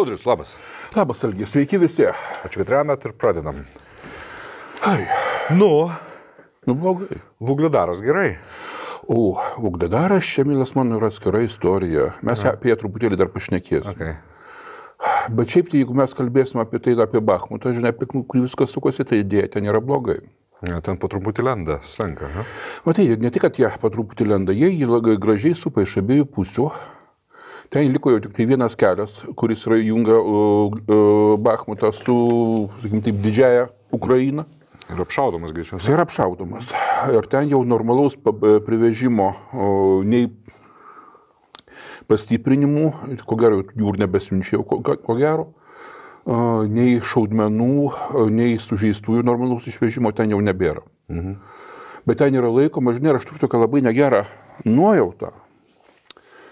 Audrius, labas. Labas, Algis, sveiki visi. Ačiū, kad remet ir pradedam. Ai, Nu, nu blogai. Vuglidaras gerai. O, Vugdadaras čia, milas mano, yra atskira istorija. Mes ją apie ją truputėlį dar pašnekėsime. Okay. Bet šiaip, tai, jeigu mes kalbėsime apie tai, apie Bahmutą, žinai, apie kurį viskas sukosi, tai idėja ten nėra blogai. Ja, ten po truputį lenda, slenka. Matai, ne tik, kad jie po truputį lenda, jie jį labai gražiai supa iš abiejų pusių. Ten liko jau tik tai vienas kelias, kuris yra jungia uh, uh, Bahmutą su, sakykim, taip, didžiaja Ukraina. Ir apšaudomas greičiausiai. yra apšaudomas. Ir ten jau normalaus pa- privežimo o, nei pastiprinimų, ko gero jų ir nebesiunčia, ko, ko gero, nei šaudmenų, nei sužeistųjų normalaus išvežimo ten jau nebėra. Mhm. Bet ten yra laikoma, žinai, aš turiu tokią labai negerą nuojautą,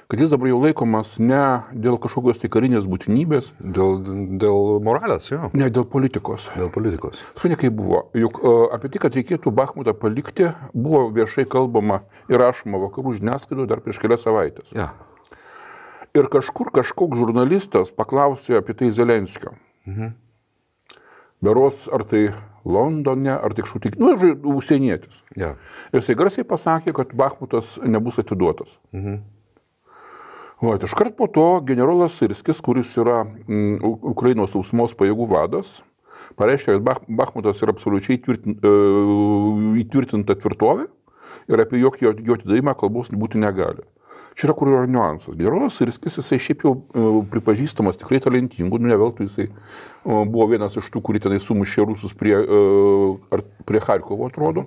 kad jis dabar jau laikomas ne dėl kažkokios tai karinės būtinybės, Dėl, dėl moralės, jo. ne dėl politikos. Dėl politikos. Suprantate, kaip buvo. Juk e, apie tai, kad reikėtų Bahmutą palikti, buvo viešai kalbama ir rašoma vakarų žiniasklaidoje dar prieš kelias savaitės. Ja. Ir kažkur kažkoks žurnalistas paklausė apie tai Zelenskio. Mhm. Beros, ar tai Londone, ar tik šūtik, nu, užsienietis. Ja. Jisai garsiai pasakė, kad Bahmutas nebus atiduotas. Mhm. O, iškart po to generolas Sirskis, kuris yra mm, U- Ukrainos sausumos pajėgų vadas, pareiškė, kad Bach, Bahmutas yra absoliučiai įtvirtin, e, įtvirtinta tvirtovė ir apie jokį jo, jo atidavimą kalbos būti negali. Čia yra kur yra niuansas. Generolas Sirskis, jisai šiaip jau e, pripažįstamas tikrai talentingu, nu ne veltui jisai o, buvo vienas iš tų, kurie tenai sumušė rusus prie, e, prie Harkovo, atrodo.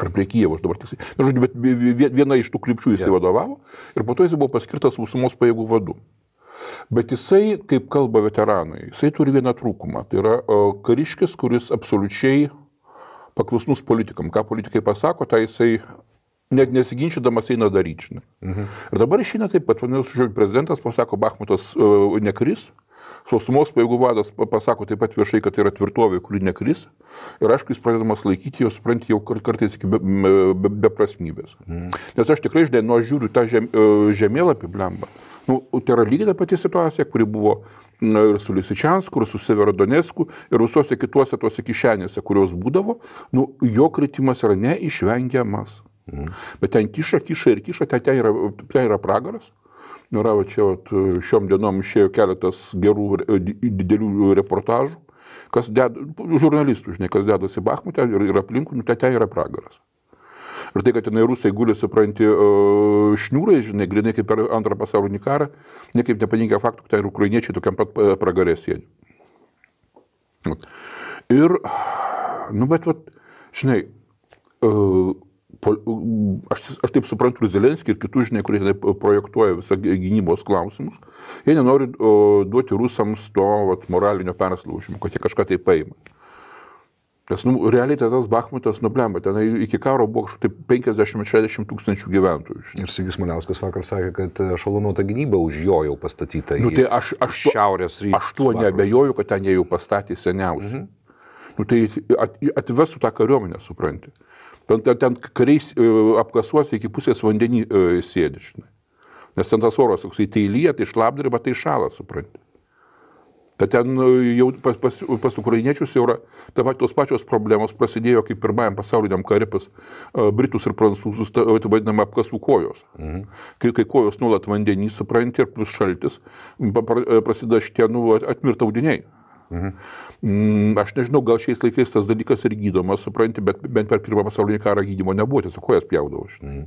Ar prie Kijevo, aš dabar tiksliai. Žodžiu, bet vi- vi- viena iš tų krypčių jisai yeah. vadovavo ir po to jisai buvo paskirtas sausumos pajėgų vadu. Bet jisai, kaip kalba veteranai, jisai turi vieną trūkumą. Tai yra kariškis, kuris absoliučiai paklusnus politikam. Ką politikai pasako, tai jisai net nesiginčydamas eina daryti. Mhm. Ir dabar išeina taip, kad vadinasi, prezidentas pasako, Bahmutas uh, nekris, sausumos pajėgų vadas pa- pasako taip pat viešai, kad tai yra tvirtovė, kuri nekris. Ir aišku, jis pradedamas laikyti, jau supranti, jau kar- kartais iki beprasmybės. Be, be beprasmybės. Nes aš tikrai, žinai, nu aš žiūriu tą žem, e, žemėlapį blemba. Nu, tai yra lygiai ta pati situacija, kuri buvo ir su Lisičiansku, ir su Severodonetsku, ir visuose kituose tuose kišenėse, kurios būdavo, nu, jo kritimas yra neišvengiamas. Mm. Bet ten kiša, kiša ir kiša, ten, ten, yra, ten yra pragaras. Nu, Yra, čia vat, šiom dienom išėjo keletas gerų, didelių reportažų, kas deda, žurnalistų, žinai, kas dedasi Bahmutė ir, ir aplinkui, nu, ten, yra pragaras. Ir tai, kad tenai rusai guli, supranti, šniūrai, žinai, grinai kaip per antrą pasaulinį karą, niekaip nepatinka faktų, kad ten ir ukrainiečiai tokiam pat e, pragarė sėdi. Ir, nu, bet, vat, žinai, pol- aš, aš taip suprantu ir Zelenskį, ir kitus, žinai, kurie projektuoja visą gy- gynybos klausimus, jie nenori o, duoti rusams to vat, moralinio perslaužimo, kad jie kažką tai paima. Nes, nu, realiai tai tas Bahmutas nublemba, ten iki karo buvo kažkur 50-60 tūkstančių gyventojų. žinai. Ir Sigis Maliauskas vakar sakė, kad šalonuota gynyba už jo jau pastatyta. Nu, tai aš, aš, šiaurės rytų. aš tuo nebejoju, kad ten jie jau pastatė seniausiai. Mhm. Nu, tai at, atvesų tą kariuomenę, supranti. Ten, ten, ten kariais e, apkasuose iki pusės vandenį e, sėdi, žinai. Nes ten tas oras, toksai tai lyja, tai šlapdriba, tai šala, supranti. Bet ten e, jau pas, pas, pas ukrainiečius jau yra ta tos pačios problemos prasidėjo kaip pirmajam pasauliniam kare pas uh, Britus ir Prancūzus, ta ta vadinama apkasų kojos. Mhm. Kai, kai kojos nuolat vandenį supranti ir plus šaltis, prasideda šitie nu, at- atmirta audiniai. Mhm. Mm, aš nežinau, gal šiais laikais tas dalykas ir gydomas, supranti, bet bent per pirmą pasaulinį karą gydymo nebuvo, tiesiog kojas pjaudavo. žinai.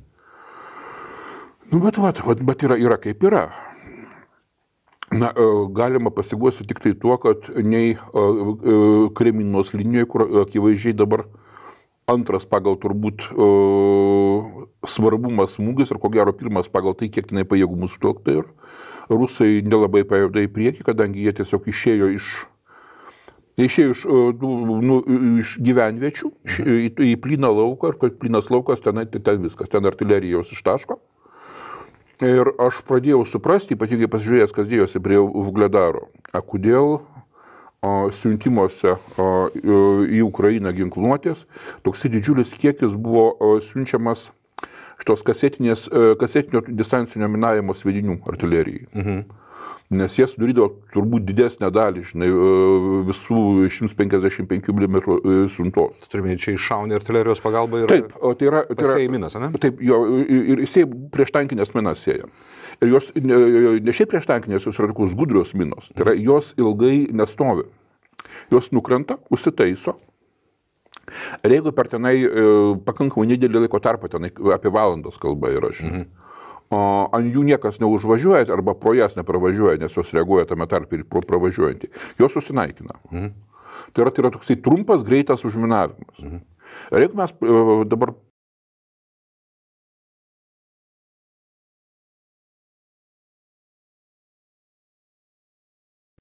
Nu, bet, vat, vat, bet yra, yra kaip yra. Na, e, galima pasiguosti tik tai tuo, kad nei e, e, Kremlinos linijoje, kur akivaizdžiai dabar antras pagal turbūt e, svarbumas smūgis ir ko gero pirmas pagal tai, kiek jinai pajėgumų sutelkta ir rusai nelabai pajuda į priekį, kadangi jie tiesiog išėjo iš Išėjo iš, nu, nu, iš gyvenviečių iš, į, į plyną lauką ir kad plynas laukas ten, ten viskas, ten artilerijos ištaško. Ir aš pradėjau suprasti, ypatingai pasižiūrėjęs, kas dėjosi prie Vugledaro, a, kodėl o, siuntimuose o, į Ukrainą ginkluotės toksai didžiulis kiekis buvo o, siunčiamas šitos e, kasetinio distancinio minavimo svedinių artilerijai. Mhm. Nes jie sudarydavo turbūt didesnę dalį, žinai, e, visų 155 mm siuntos. Turime čia iššaunį artilerijos pagalba ir Taip, o tai yra... Tai yra minas, ne? Taip, jo, ir jisai prieš tankinės minas sėja. Ir jos ne, šiaip prieš tankinės, jos yra tokios gudrios minos. Tai yra jos ilgai nestovi. Jos nukrenta, užsitaiso. Ir jeigu per tenai e, pakankamai nedidelį laiko tarpą, tenai apie valandos kalba yra, žinai. Mhm. O ant jų niekas neužvažiuoja arba pro jas nepravažiuoja, nes jos reaguoja tame tarp ir pro pravažiuojantį. Jos susinaikina. Mhm. Tai yra, tai yra toksai trumpas, greitas užminavimas. Mhm. Ir jeigu mes e, dabar